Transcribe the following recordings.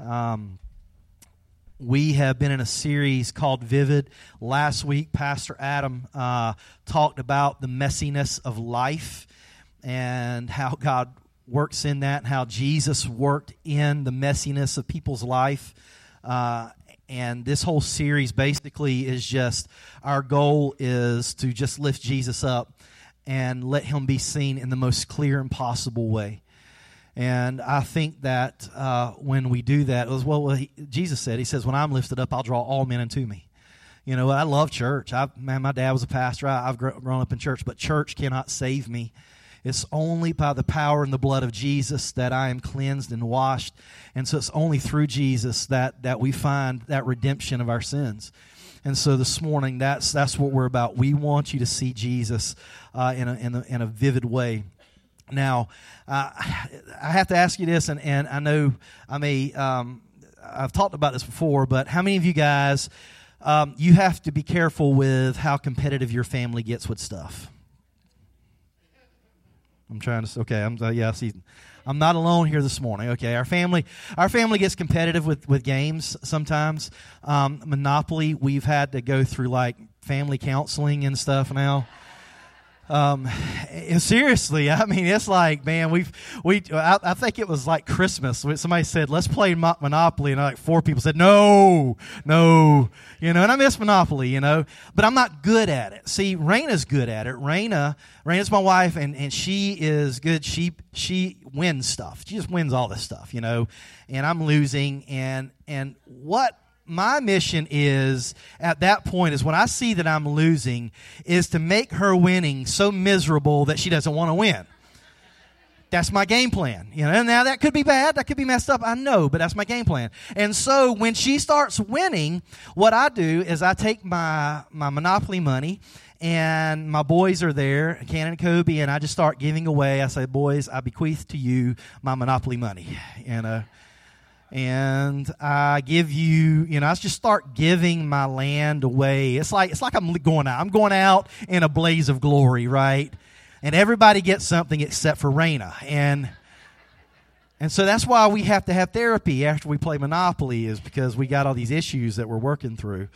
Um, we have been in a series called Vivid. Last week, Pastor Adam uh, talked about the messiness of life and how God works in that, how Jesus worked in the messiness of people's life. Uh, and this whole series basically is just our goal is to just lift Jesus up and let him be seen in the most clear and possible way. And I think that uh, when we do that, as well, he, Jesus said, He says, "When I'm lifted up, I'll draw all men unto me." You know, I love church. I, man, my dad was a pastor. I, have grown up in church, but church cannot save me. It's only by the power and the blood of Jesus that I am cleansed and washed, and so it's only through Jesus that that we find that redemption of our sins. And so this morning, that's that's what we're about. We want you to see Jesus uh, in a, in a in a vivid way. Now, uh, I have to ask you this, and, and I know I may, um, I've talked about this before, but how many of you guys, um, you have to be careful with how competitive your family gets with stuff? I'm trying to, okay, I'm, uh, yeah, see, I'm not alone here this morning. Okay, our family, our family gets competitive with, with games sometimes. Um, Monopoly, we've had to go through like family counseling and stuff now. Um, seriously, I mean, it's like, man, we've, we, I, I, think it was like Christmas. Somebody said, let's play Monopoly. And like four people said, no, no, you know, and I miss Monopoly, you know, but I'm not good at it. See, Raina's good at it. Raina, Raina's my wife and, and she is good. She, she wins stuff. She just wins all this stuff, you know, and I'm losing. And, and what my mission is at that point is when I see that I'm losing is to make her winning so miserable that she doesn't want to win. That's my game plan. You know, now that could be bad, that could be messed up. I know, but that's my game plan. And so when she starts winning, what I do is I take my my monopoly money and my boys are there, Cannon and Kobe, and I just start giving away. I say, boys, I bequeath to you my monopoly money. You uh, know, and I give you, you know, I just start giving my land away. It's like it's like I'm going out. I'm going out in a blaze of glory, right? And everybody gets something except for Raina. And and so that's why we have to have therapy after we play Monopoly, is because we got all these issues that we're working through.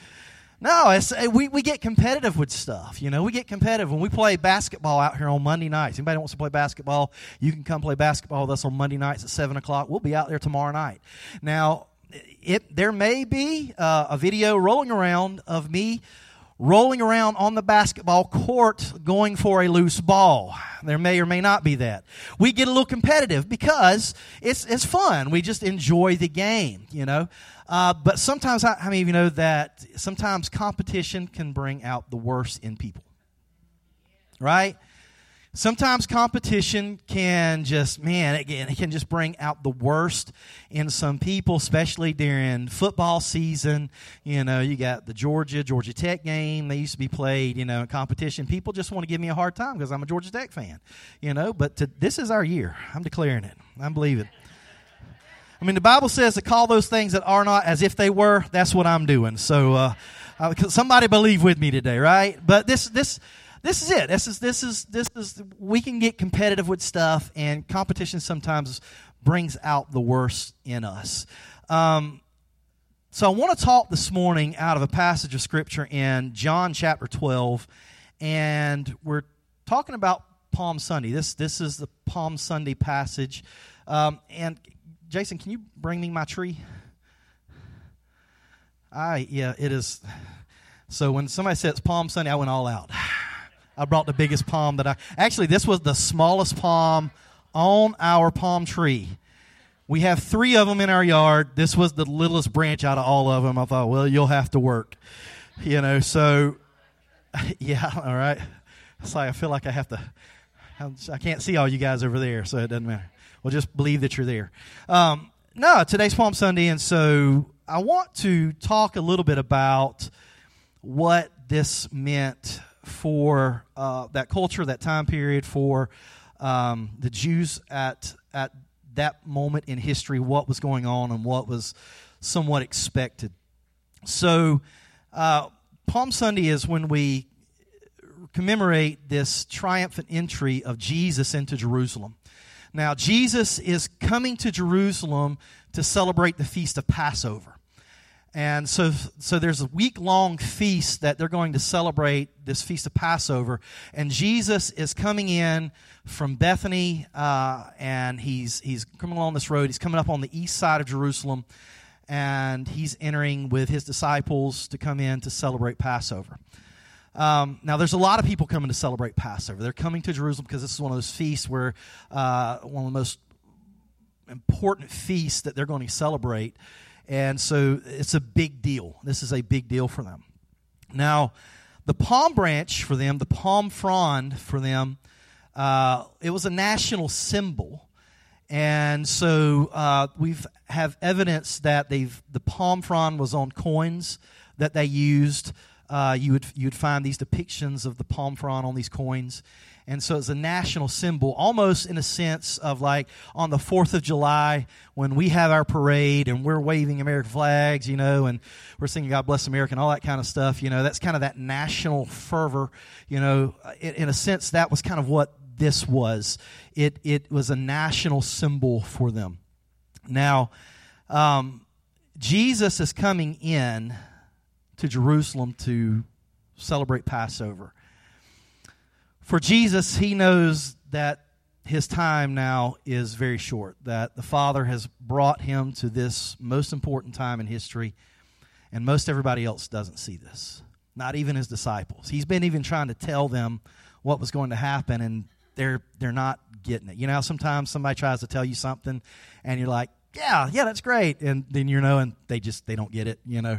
No, eh, we, we get competitive with stuff. You know, we get competitive when we play basketball out here on Monday nights. Anybody wants to play basketball, you can come play basketball with us on Monday nights at 7 o'clock. We'll be out there tomorrow night. Now, it, there may be uh, a video rolling around of me rolling around on the basketball court going for a loose ball. There may or may not be that. We get a little competitive because it's, it's fun. We just enjoy the game, you know. Uh, but sometimes, how many of you know that sometimes competition can bring out the worst in people? Right? Sometimes competition can just, man, again, it can just bring out the worst in some people, especially during football season. You know, you got the Georgia, Georgia Tech game. They used to be played, you know, in competition. People just want to give me a hard time because I'm a Georgia Tech fan, you know, but to, this is our year. I'm declaring it. I believe it. I mean, the Bible says to call those things that are not as if they were. That's what I'm doing. So, uh, uh, somebody believe with me today, right? But this, this, this is it. This is, this is, this is, we can get competitive with stuff, and competition sometimes brings out the worst in us. Um, so, I want to talk this morning out of a passage of Scripture in John chapter 12, and we're talking about Palm Sunday. This, this is the Palm Sunday passage. Um, and Jason, can you bring me my tree? I yeah, it is. So when somebody says Palm Sunday, I went all out. I brought the biggest palm that I actually this was the smallest palm on our palm tree. We have three of them in our yard. This was the littlest branch out of all of them. I thought, well, you'll have to work, you know. So, yeah, all right. Like I feel like I have to. I can't see all you guys over there, so it doesn't matter. Well, just believe that you're there. Um, no, today's Palm Sunday, and so I want to talk a little bit about what this meant for uh, that culture, that time period, for um, the Jews at at that moment in history, what was going on and what was somewhat expected. So, uh, Palm Sunday is when we commemorate this triumphant entry of Jesus into Jerusalem. Now, Jesus is coming to Jerusalem to celebrate the feast of Passover. And so, so there's a week long feast that they're going to celebrate this feast of Passover. And Jesus is coming in from Bethany, uh, and he's, he's coming along this road. He's coming up on the east side of Jerusalem, and he's entering with his disciples to come in to celebrate Passover. Um, now, there's a lot of people coming to celebrate Passover. They're coming to Jerusalem because this is one of those feasts where uh, one of the most important feasts that they're going to celebrate. And so it's a big deal. This is a big deal for them. Now, the palm branch for them, the palm frond for them, uh, it was a national symbol. And so uh, we have evidence that they've the palm frond was on coins that they used. Uh, you would you'd find these depictions of the palm frond on these coins. And so it's a national symbol, almost in a sense of like on the 4th of July when we have our parade and we're waving American flags, you know, and we're singing God Bless America and all that kind of stuff, you know, that's kind of that national fervor, you know. In, in a sense, that was kind of what this was. It, it was a national symbol for them. Now, um, Jesus is coming in to Jerusalem to celebrate Passover for Jesus, he knows that his time now is very short, that the Father has brought him to this most important time in history, and most everybody else doesn't see this, not even his disciples. He's been even trying to tell them what was going to happen, and they're, they're not getting it. You know, sometimes somebody tries to tell you something, and you're like, yeah, yeah, that's great. And then you know, and they just, they don't get it, you know.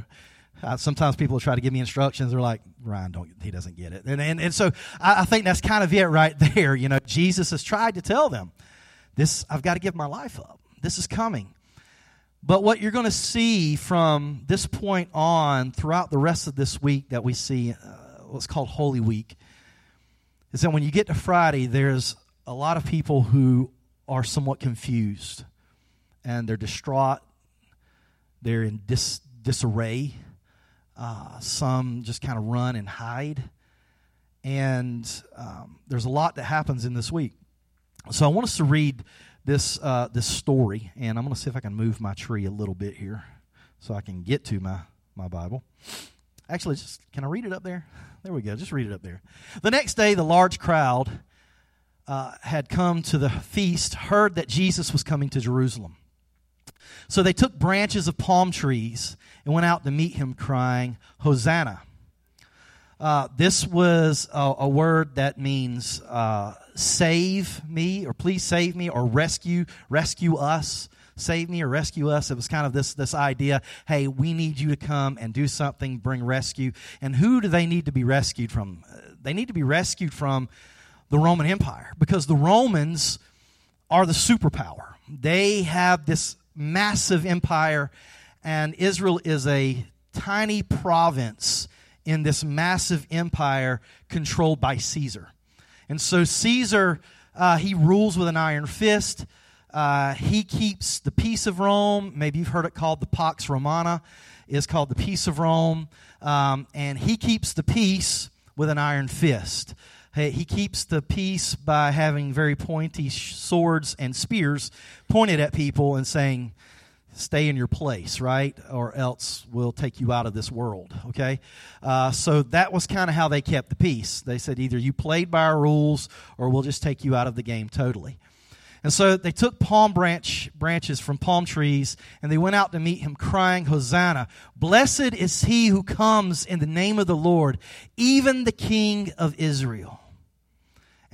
Uh, sometimes people try to give me instructions. They're like, Ryan, don't, he doesn't get it. And, and, and so I, I think that's kind of it right there. You know, Jesus has tried to tell them, this, I've got to give my life up. This is coming. But what you're going to see from this point on throughout the rest of this week that we see, uh, what's called Holy Week, is that when you get to Friday, there's a lot of people who are somewhat confused and they're distraught. They're in dis- disarray. Uh, some just kind of run and hide. And um, there's a lot that happens in this week. So I want us to read this, uh, this story, and I'm going to see if I can move my tree a little bit here so I can get to my, my Bible. Actually, just can I read it up there? There we go. Just read it up there. The next day, the large crowd uh, had come to the feast, heard that Jesus was coming to Jerusalem. So they took branches of palm trees and went out to meet him, crying, Hosanna. Uh, this was a, a, word that means uh, save me, or please save me, or rescue, rescue us. Save me or rescue us. It was kind of this, this idea hey, we need you to come and do something, bring rescue. And who do they need to be rescued from? They need to be rescued from the Roman Empire because the Romans are the superpower. They have this massive empire, and Israel is a tiny province in this massive empire controlled by Caesar. And so Caesar, uh, he rules with an iron fist. Uh, he keeps the peace of Rome. Maybe you've heard it called the Pax Romana, is called the peace of Rome. Um, and he keeps the peace with an iron fist. He keeps the peace by having very pointy swords and spears pointed at people and saying, stay in your place, right? Or else we'll take you out of this world, okay? Uh, so that was kind of how they kept the peace. They said either you played by our rules or we'll just take you out of the game totally. And so they took palm branch branches from palm trees and they went out to meet him crying Hosanna blessed is he who comes in the name of the Lord even the king of Israel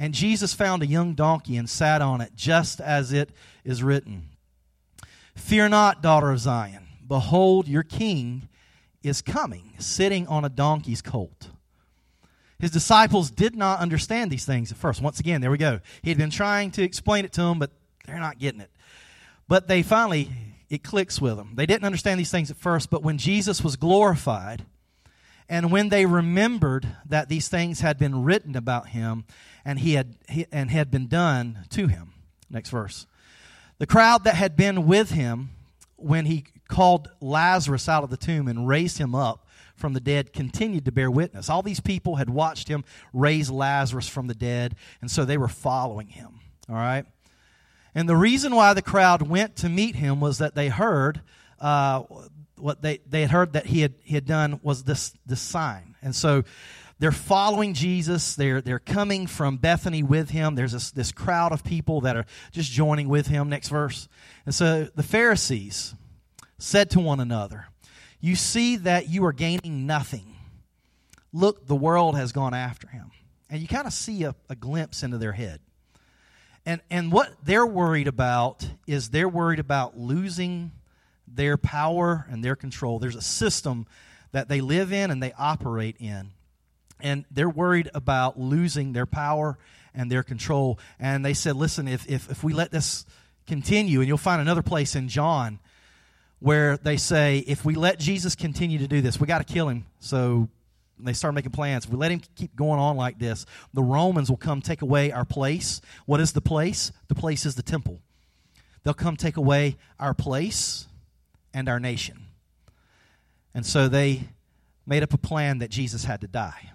and Jesus found a young donkey and sat on it, just as it is written Fear not, daughter of Zion. Behold, your king is coming, sitting on a donkey's colt. His disciples did not understand these things at first. Once again, there we go. He had been trying to explain it to them, but they're not getting it. But they finally, it clicks with them. They didn't understand these things at first, but when Jesus was glorified, and when they remembered that these things had been written about him and he had he, and had been done to him. Next verse. The crowd that had been with him when he called Lazarus out of the tomb and raised him up from the dead continued to bear witness. All these people had watched him raise Lazarus from the dead, and so they were following him. All right? And the reason why the crowd went to meet him was that they heard uh, what they, they had heard that he had, he had done was this, this sign. And so they're following Jesus. They're, they're coming from Bethany with him. There's this, this crowd of people that are just joining with him. Next verse. And so the Pharisees said to one another, You see that you are gaining nothing. Look, the world has gone after him. And you kind of see a, a glimpse into their head. And, and what they're worried about is they're worried about losing their power and their control. There's a system that they live in and they operate in. And they're worried about losing their power and their control. And they said, listen, if, if, if we let this continue, and you'll find another place in John where they say, if we let Jesus continue to do this, we got to kill him. So they start making plans. If we let him keep going on like this, the Romans will come take away our place. What is the place? The place is the temple. They'll come take away our place and our nation. And so they made up a plan that Jesus had to die.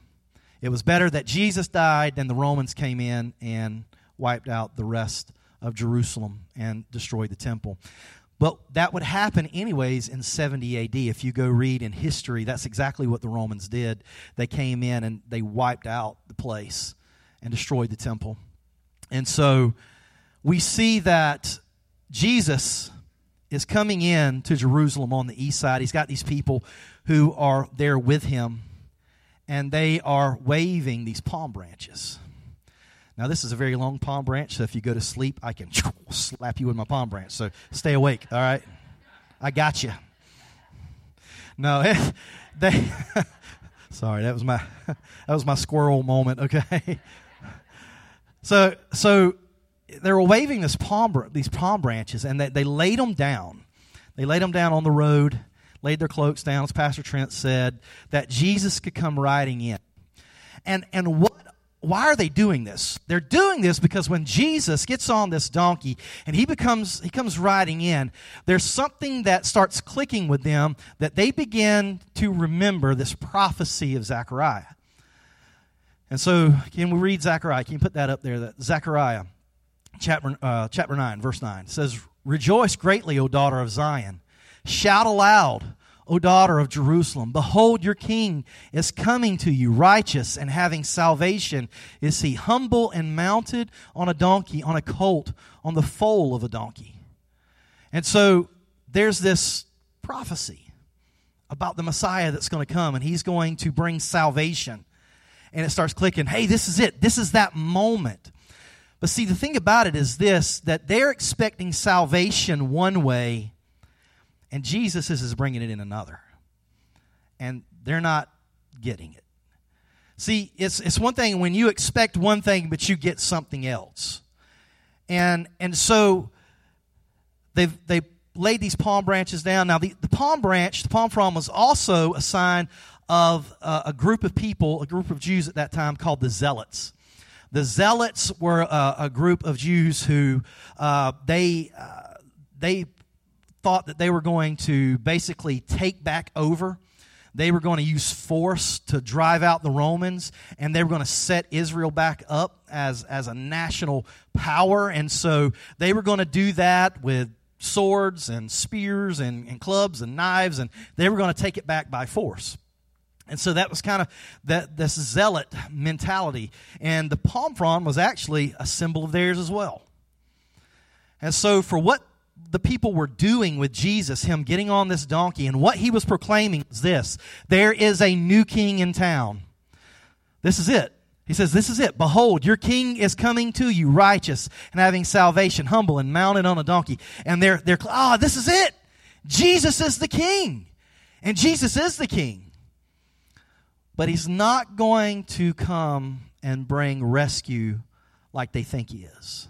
It was better that Jesus died than the Romans came in and wiped out the rest of Jerusalem and destroyed the temple. But that would happen anyways in 70 AD. If you go read in history, that's exactly what the Romans did. They came in and they wiped out the place and destroyed the temple. And so we see that Jesus is coming in to Jerusalem on the east side. He's got these people who are there with him, and they are waving these palm branches. Now, this is a very long palm branch, so if you go to sleep, I can slap you with my palm branch. So stay awake, all right? I got you. No, they. sorry, that was my that was my squirrel moment. Okay. So so they were waving this palm these palm branches, and they, they laid them down. They laid them down on the road, laid their cloaks down, as Pastor Trent said, that Jesus could come riding in. And and what why are they doing this? They're doing this because when Jesus gets on this donkey and he becomes he comes riding in, there's something that starts clicking with them that they begin to remember this prophecy of Zechariah. And so, can we read Zechariah? Can you put that up there? That Zechariah, chapter uh, chapter nine, verse nine says, "Rejoice greatly, O daughter of Zion! Shout aloud." O daughter of Jerusalem, behold, your king is coming to you, righteous and having salvation is he, humble and mounted on a donkey, on a colt, on the foal of a donkey. And so there's this prophecy about the Messiah that's going to come, and he's going to bring salvation. And it starts clicking hey, this is it. This is that moment. But see, the thing about it is this that they're expecting salvation one way and Jesus is bringing it in another. And they're not getting it. See, it's, it's one thing when you expect one thing, but you get something else. And, and so they've, they laid these palm branches down. Now, the, the palm branch, the palm frond, was also a sign of uh, a group of people, a group of Jews at that time called the Zealots. The Zealots were uh, a group of Jews who uh, they, uh, they thought that they were going to basically take back over. They were going to use force to drive out the Romans, and they were going to set Israel back up as, as a national power. And so they were going to do that with swords and spears and, and clubs and knives, and they were going to take it back by force. And so that was kind of that this zealot mentality. And the palm frond was actually a symbol of theirs as well. And so for what the people were doing with Jesus, him getting on this donkey, and what he was proclaiming was this there is a new king in town. This is it. He says, This is it. Behold, your king is coming to you, righteous and having salvation, humble and mounted on a donkey. And they're, they're, ah, oh, this is it. Jesus is the king. And Jesus is the king. But he's not going to come and bring rescue like they think he is.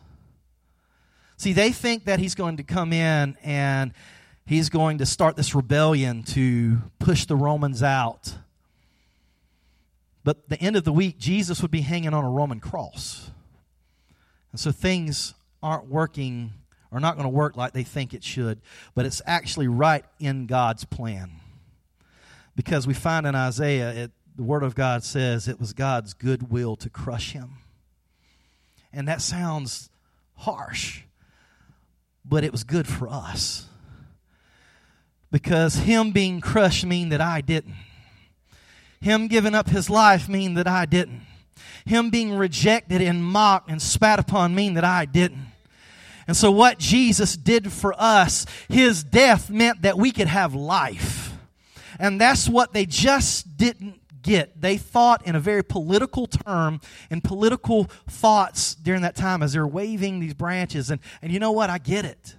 See, they think that he's going to come in and he's going to start this rebellion to push the Romans out. But the end of the week, Jesus would be hanging on a Roman cross. And so things aren't working or not going to work like they think it should, but it's actually right in God's plan. Because we find in Isaiah, it, the Word of God says it was God's good will to crush him. And that sounds harsh. but it was good for us. Because him being crushed mean that I didn't. Him giving up his life mean that I didn't. Him being rejected and mocked and spat upon mean that I didn't. And so what Jesus did for us, his death meant that we could have life. And that's what they just didn't They thought in a very political term and political thoughts during that time as they're waving these branches. And, and you know what? I get it.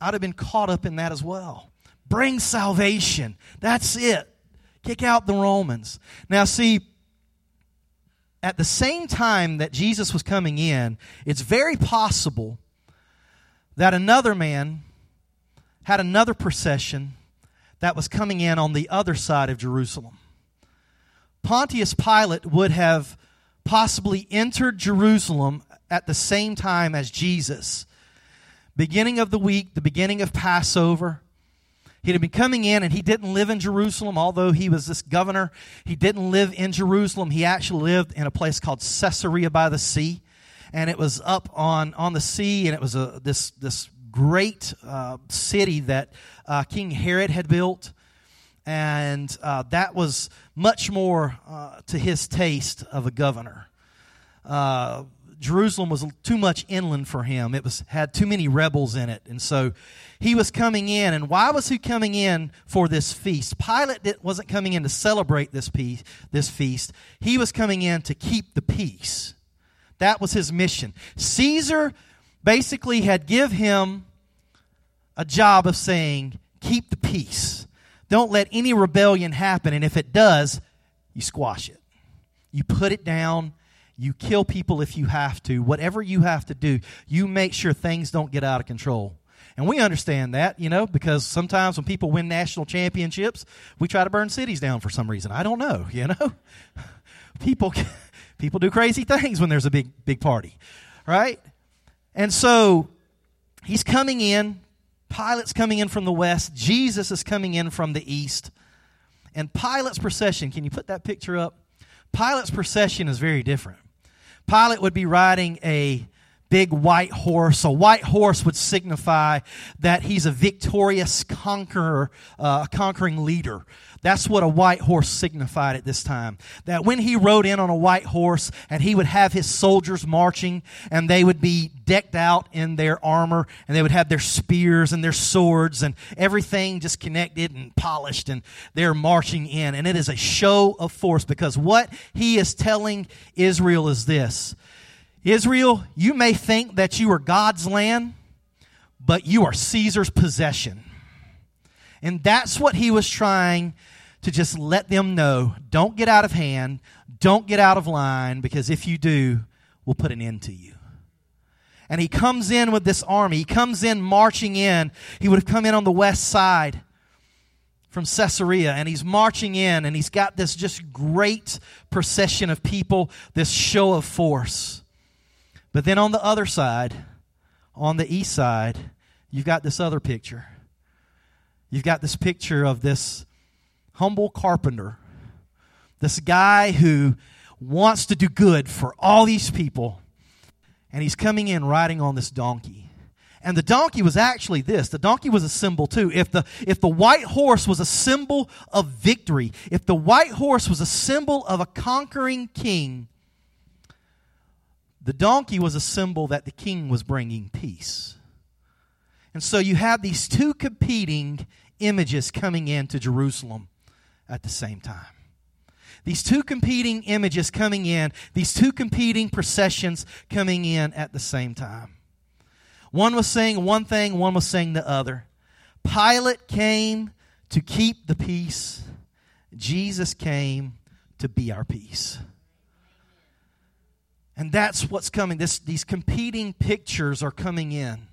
I'd have been caught up in that as well. Bring salvation. That's it. Kick out the Romans. Now, see, at the same time that Jesus was coming in, it's very possible that another man had another procession that was coming in on the other side of Jerusalem. Pontius Pilate would have possibly entered Jerusalem at the same time as Jesus. Beginning of the week, the beginning of Passover, He'd been coming in and he didn't live in Jerusalem, although he was this governor. He didn't live in Jerusalem. He actually lived in a place called Caesarea by the sea. And it was up on, on the sea, and it was a, this, this great uh, city that uh, King Herod had built. And uh, that was much more uh, to his taste of a governor. Uh, Jerusalem was too much inland for him. It was had too many rebels in it, and so he was coming in. And why was he coming in for this feast? Pilate wasn't coming in to celebrate this peace, this feast. He was coming in to keep the peace. That was his mission. Caesar basically had give him a job of saying, "Keep the peace. Don't let any rebellion happen, and if it does, you squash it. You put it down." You kill people if you have to. Whatever you have to do, you make sure things don't get out of control. And we understand that, you know, because sometimes when people win national championships, we try to burn cities down for some reason. I don't know, you know. People people do crazy things when there's a big big party, right? And so he's coming in, Pilate's coming in from the west, Jesus is coming in from the east. And Pilate's procession, can you put that picture up? Pilate's procession is very different. Pilate would be riding a big white horse. A white horse would signify that he's a victorious conqueror, uh, a conquering leader. That's what a white horse signified at this time. That when he rode in on a white horse and he would have his soldiers marching and they would be decked out in their armor and they would have their spears and their swords and everything just connected and polished and they're marching in. And it is a show of force because what he is telling Israel is this Israel, you may think that you are God's land, but you are Caesar's possession. And that's what he was trying to just let them know don't get out of hand, don't get out of line, because if you do, we'll put an end to you. And he comes in with this army. He comes in marching in. He would have come in on the west side from Caesarea, and he's marching in, and he's got this just great procession of people, this show of force. But then on the other side, on the east side, you've got this other picture. You've got this picture of this humble carpenter, this guy who wants to do good for all these people, and he's coming in riding on this donkey. And the donkey was actually this. The donkey was a symbol too. If the, if the white horse was a symbol of victory, if the white horse was a symbol of a conquering king, the donkey was a symbol that the king was bringing peace. And so you have these two competing images coming into Jerusalem at the same time. These two competing images coming in, these two competing processions coming in at the same time. One was saying one thing, one was saying the other. Pilate came to keep the peace, Jesus came to be our peace. And that's what's coming. This, these competing pictures are coming in.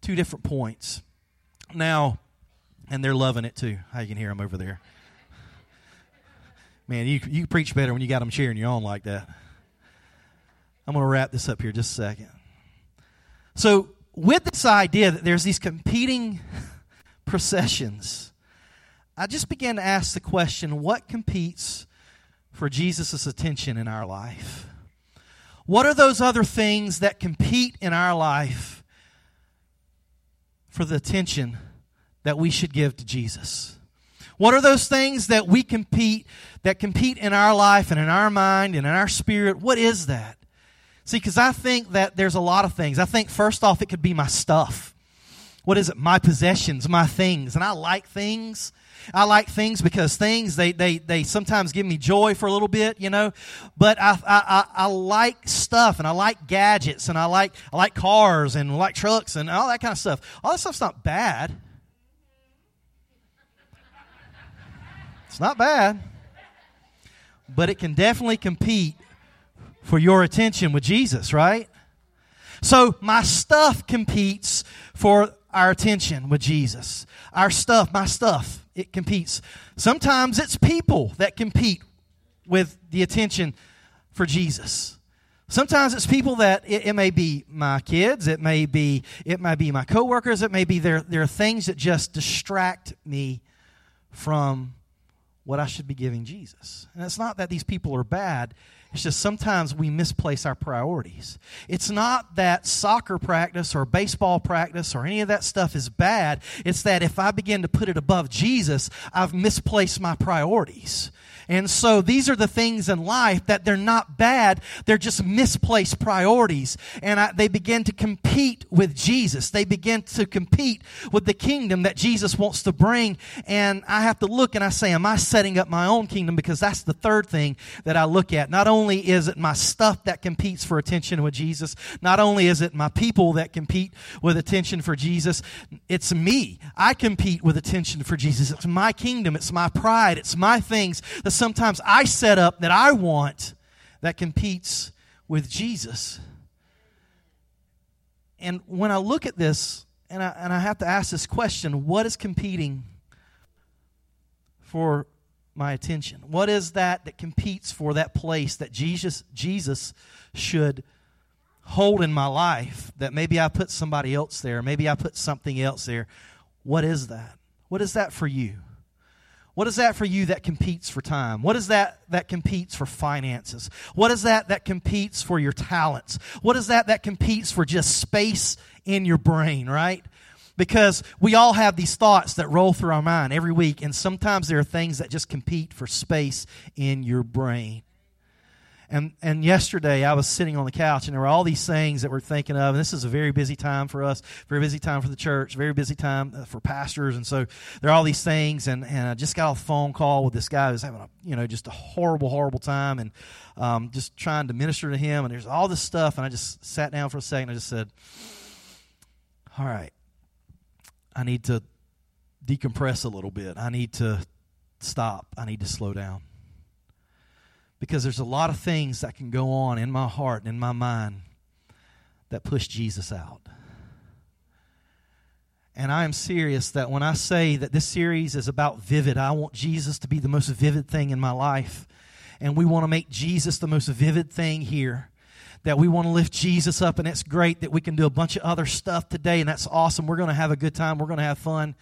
Two different points. Now, and they're loving it too. How you can hear them over there. Man, you, you preach better when you got them cheering you on like that. I'm going to wrap this up here just a second. So, with this idea that there's these competing processions, I just began to ask the question what competes for Jesus' attention in our life? What are those other things that compete in our life for the attention that we should give to Jesus? What are those things that we compete, that compete in our life and in our mind and in our spirit? What is that? See, because I think that there's a lot of things. I think, first off, it could be my stuff. What is it? My possessions, my things. And I like things. I like things because things they, they, they sometimes give me joy for a little bit, you know. But I, I, I like stuff and I like gadgets and I like I like cars and I like trucks and all that kind of stuff. All that stuff's not bad. It's not bad. But it can definitely compete for your attention with Jesus, right? So my stuff competes for our attention with Jesus. Our stuff, my stuff, it competes. Sometimes it's people that compete with the attention for Jesus. Sometimes it's people that it, it, may be my kids, it may be it may be my coworkers, it may be there there are things that just distract me from what I should be giving Jesus. And it's not that these people are bad, it's just sometimes we misplace our priorities. It's not that soccer practice or baseball practice or any of that stuff is bad. It's that if I begin to put it above Jesus, I've misplaced my priorities. And so these are the things in life that they're not bad, they're just misplaced priorities. And I, they begin to compete with Jesus. They begin to compete with the kingdom that Jesus wants to bring. And I have to look and I say, Am I setting up my own kingdom? Because that's the third thing that I look at. Not only is it my stuff that competes for attention with Jesus, not only is it my people that compete with attention for Jesus, it's me. I compete with attention for Jesus. It's my kingdom, it's my pride, it's my things. that sometimes I set up that I want that competes with Jesus. And when I look at this, and I, and I have to ask this question what is competing for my attention? What is that that competes for that place that Jesus, Jesus should hold in my life? That maybe I put somebody else there, maybe I put something else there. What is that? What is that for you? What is that for you that competes for time? What is that that competes for finances? What is that that competes for your talents? What is that that competes for just space in your brain, right? Because we all have these thoughts that roll through our mind every week, and sometimes there are things that just compete for space in your brain. And, and yesterday I was sitting on the couch and there were all these things that we're thinking of. And this is a very busy time for us, very busy time for the church, very busy time uh, for pastors. And so there are all these things. And, and I just got a phone call with this guy who's having a, you know, just a horrible, horrible time and um, just trying to minister to him. And there's all this stuff. And I just sat down for a second. I just said, all right, I need to decompress a little bit. I need to stop. I need to slow down because there's a lot of things that can go on in my heart and in my mind that push Jesus out. And I am serious that when I say that this series is about vivid, I want Jesus to be the most vivid thing in my life. And we want to make Jesus the most vivid thing here. That we want to lift Jesus up, and it's great that we can do a bunch of other stuff today, and that's awesome. We're going to have a good time, we're going to have fun.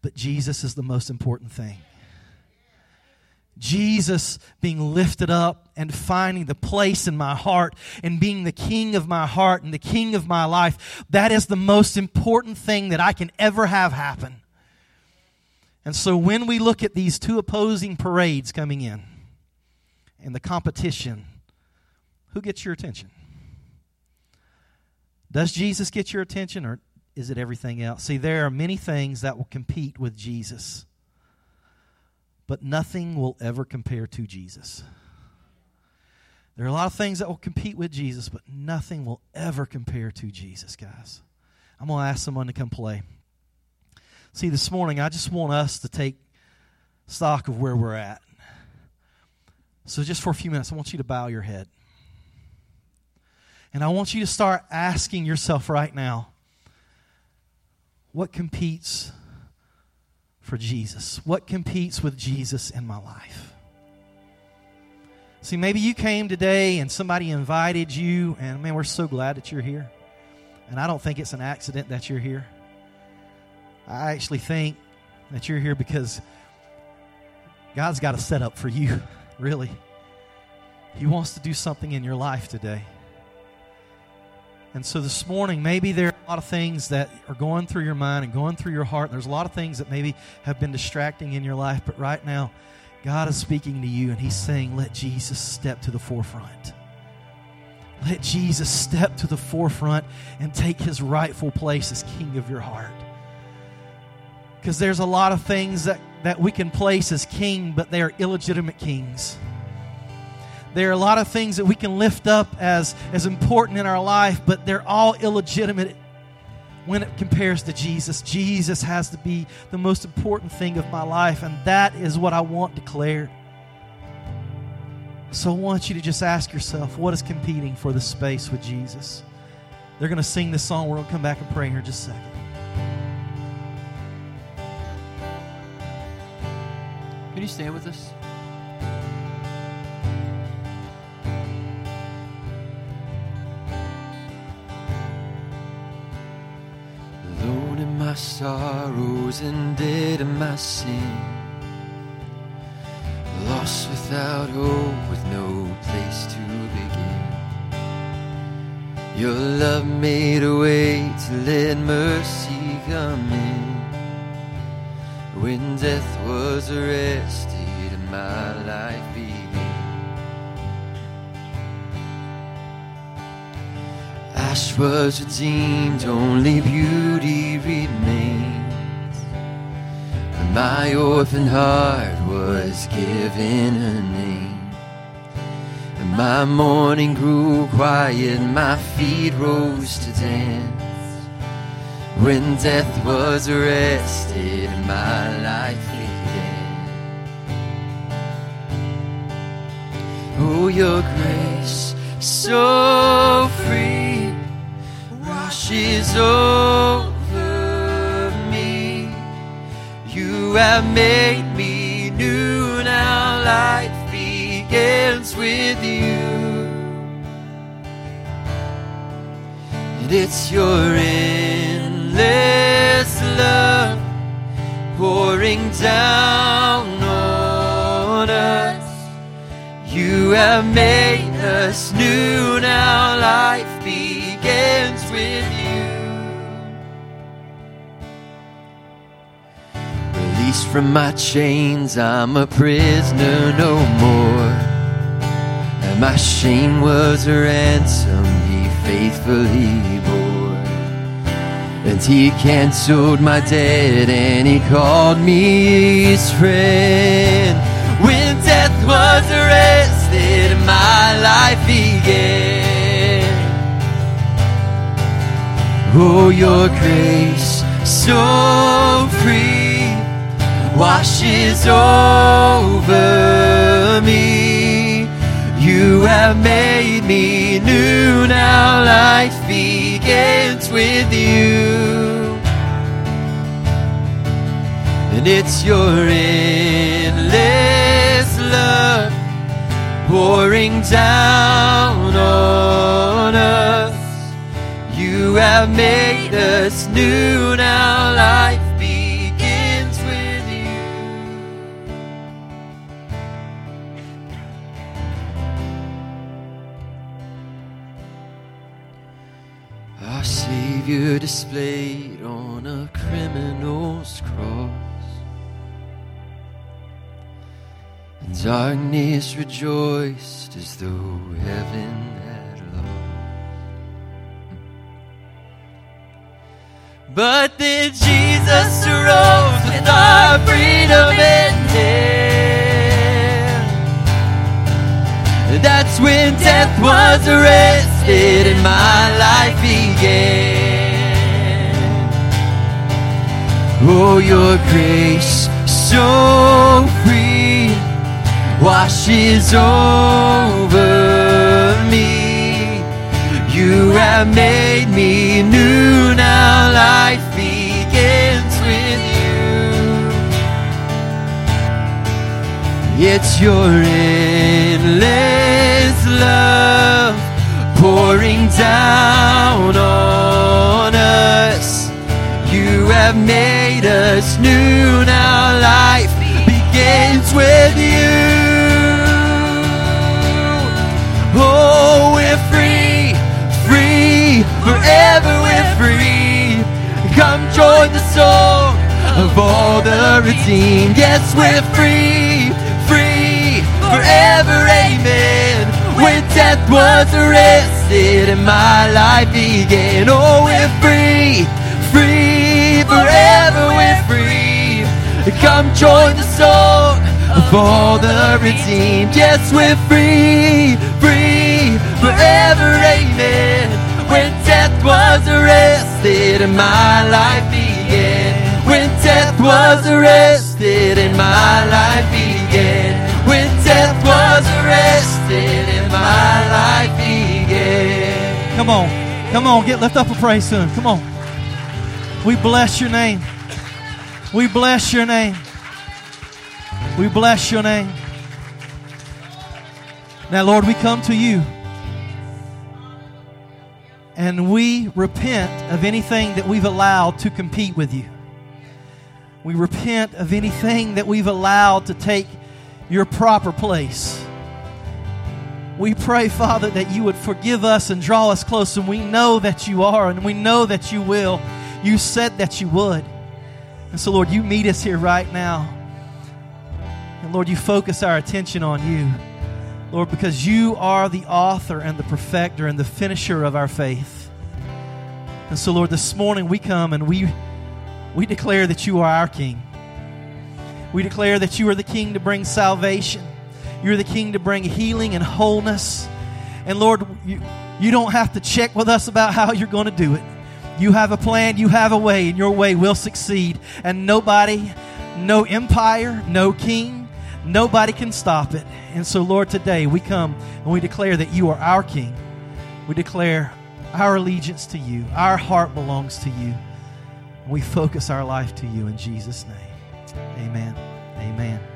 But Jesus is the most important thing. Jesus being lifted up and finding the place in my heart and being the king of my heart and the king of my life, that is the most important thing that I can ever have happen. And so when we look at these two opposing parades coming in and the competition, who gets your attention? Does Jesus get your attention or is it everything else? See, there are many things that will compete with Jesus but nothing will ever compare to Jesus. There are a lot of things that will compete with Jesus, but nothing will ever compare to Jesus, guys. I'm going to ask someone to come play. See, this morning, I just want us to take stock of where we're at. So, just for a few minutes, I want you to bow your head. And I want you to start asking yourself right now what competes for Jesus? What competes with Jesus in my life? See, maybe you came today and somebody invited you, and man, we're so glad that you're here. And I don't think it's an accident that you're here. I actually think that you're here because God's got a setup for you, really. He wants to do something in your life today. And so this morning, maybe there are a lot of things that are going through your mind and going through your heart. There's a lot of things that maybe have been distracting in your life. But right now, God is speaking to you and He's saying, let Jesus step to the forefront. Let Jesus step to the forefront and take His rightful place as King of your heart. Because there's a lot of things that, that we can place as king, but they are illegitimate kings. There are a lot of things that we can lift up as, as important in our life, but they're all illegitimate when it compares to Jesus. Jesus has to be the most important thing of my life, and that is what I want declared. So I want you to just ask yourself what is competing for the space with Jesus? They're going to sing this song. We're going to come back and pray here in just a second. Can you stand with us? Sorrows and in my sin. Lost without hope with no place to begin. Your love made a way to let mercy come in. When death was arrested and my life Ash was redeemed, only beauty remains. And my orphan heart was given a name. And my mourning grew quiet, my feet rose to dance. When death was arrested my life began. Oh, your grace so free washes over me. You have made me new now. Life begins with you. And it's your endless love pouring down on us. You have made us new now. Life from my chains, I'm a prisoner no more. And my shame was a ransom he faithfully bore. And he canceled my debt and he called me his friend. When death was arrested, my life began. Oh, your grace so free washes over me. You have made me new now. Life begins with you. And it's your endless love pouring down on us. You have made us new Savior displayed on a criminal's cross. And darkness rejoiced as though heaven had lost. But then Jesus arose with our freedom in hand. That's when death was arrested and my life began. Oh, your grace so free washes over me. You have made me new now. Life begins with you. It's your endless love pouring down on made us new now. Life begins with you. Oh, we're free, free forever we're free. Come join the song of all the redeemed. Yes, we're free, free, forever, amen. When death was arrested and my life began. Oh, we're free, free, forever we're free. Come join the song of all the redeemed. Yes, we're free, free, forever, amen. When death was arrested and my life began. When death was arrested and my life began. When death was arrested and my life began. Come on. Come on. Get lift up a praise him. Come on. We bless your name. We bless your name. We bless your name. Now, Lord, we come to you and we repent of anything that we've allowed to compete with you. We repent of anything that we've allowed to take your proper place. We pray, Father, that you would forgive us and draw us close. And we know that you are, and we know that you will. You said that you would. And so, Lord, you meet us here right now. And Lord, you focus our attention on you. Lord, because you are the author and the perfecter and the finisher of our faith. And so, Lord, this morning we come and we, we declare that you are our King. We declare that you are the King to bring salvation. You're the King to bring healing and wholeness. And Lord, you, you don't have to check with us about how you're going to do it. You have a plan, you have a way, and your way will succeed. And nobody, no empire, no king, nobody can stop it. And so, Lord, today we come and we declare that you are our King. We declare our allegiance to you, our heart belongs to you. We focus our life to you in Jesus' name. Amen. Amen.